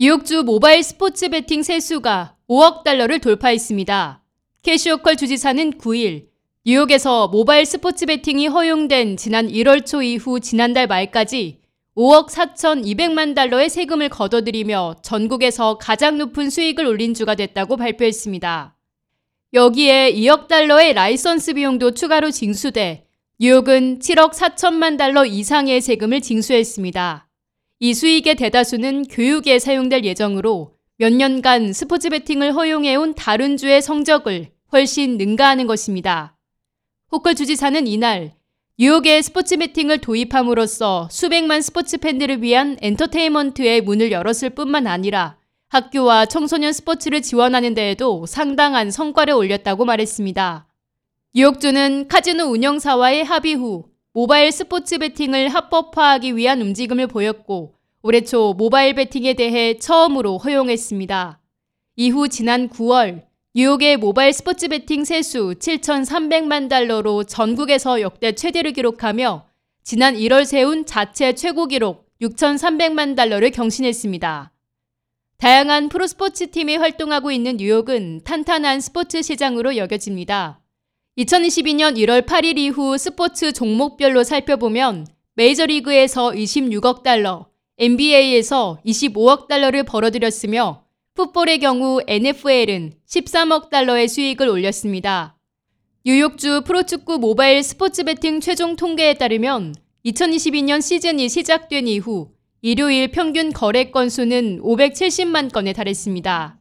뉴욕주 모바일 스포츠 베팅 세수가 5억 달러를 돌파했습니다. 캐시 호컬 주지사는 9일 뉴욕에서 모바일 스포츠 베팅이 허용된 지난 1월 초 이후 지난달 말까지 5억 4,200만 달러의 세금을 거둬들이며 전국에서 가장 높은 수익을 올린 주가 됐다고 발표했습니다. 여기에 2억 달러의 라이선스 비용도 추가로 징수돼 뉴욕은 7억 4천만 달러 이상의 세금을 징수했습니다. 이 수익의 대다수는 교육에 사용될 예정으로 몇 년간 스포츠 베팅을 허용해온 다른 주의 성적을 훨씬 능가하는 것입니다. 호컬 주지사는 이날 뉴욕에 스포츠 베팅을 도입함으로써 수백만 스포츠 팬들을 위한 엔터테인먼트의 문을 열었을 뿐만 아니라 학교와 청소년 스포츠를 지원하는 데에도 상당한 성과를 올렸다고 말했습니다. 뉴욕주는 카지노 운영사와의 합의 후 모바일 스포츠 베팅을 합법화하기 위한 움직임을 보였고 올해 초 모바일 베팅에 대해 처음으로 허용했습니다. 이후 지난 9월 뉴욕의 모바일 스포츠 베팅 세수 7,300만 달러로 전국에서 역대 최대를 기록하며 지난 1월 세운 자체 최고 기록 6,300만 달러를 경신했습니다. 다양한 프로스포츠 팀이 활동하고 있는 뉴욕은 탄탄한 스포츠 시장으로 여겨집니다. 2022년 1월 8일 이후 스포츠 종목별로 살펴보면 메이저리그에서 26억 달러, NBA에서 25억 달러를 벌어들였으며 풋볼의 경우 NFL은 13억 달러의 수익을 올렸습니다. 뉴욕주 프로축구 모바일 스포츠 베팅 최종 통계에 따르면 2022년 시즌이 시작된 이후 일요일 평균 거래 건수는 570만 건에 달했습니다.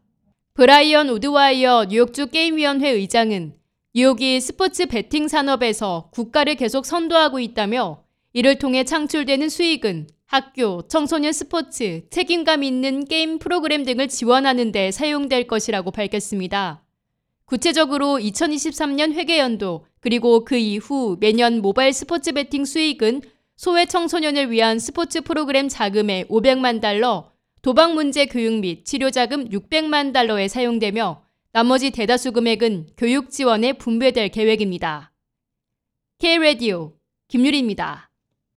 브라이언 오드와이어 뉴욕주 게임위원회 의장은 뉴욕이 스포츠 베팅 산업에서 국가를 계속 선도하고 있다며 이를 통해 창출되는 수익은 학교, 청소년 스포츠, 책임감 있는 게임 프로그램 등을 지원하는 데 사용될 것이라고 밝혔습니다. 구체적으로 2023년 회계연도 그리고 그 이후 매년 모바일 스포츠 베팅 수익은 소외 청소년을 위한 스포츠 프로그램 자금의 500만 달러, 도박 문제 교육 및 치료 자금 600만 달러에 사용되며 나머지 대다수 금액은 교육 지원에 분배될 계획입니다. K-Radio 김유리입니다.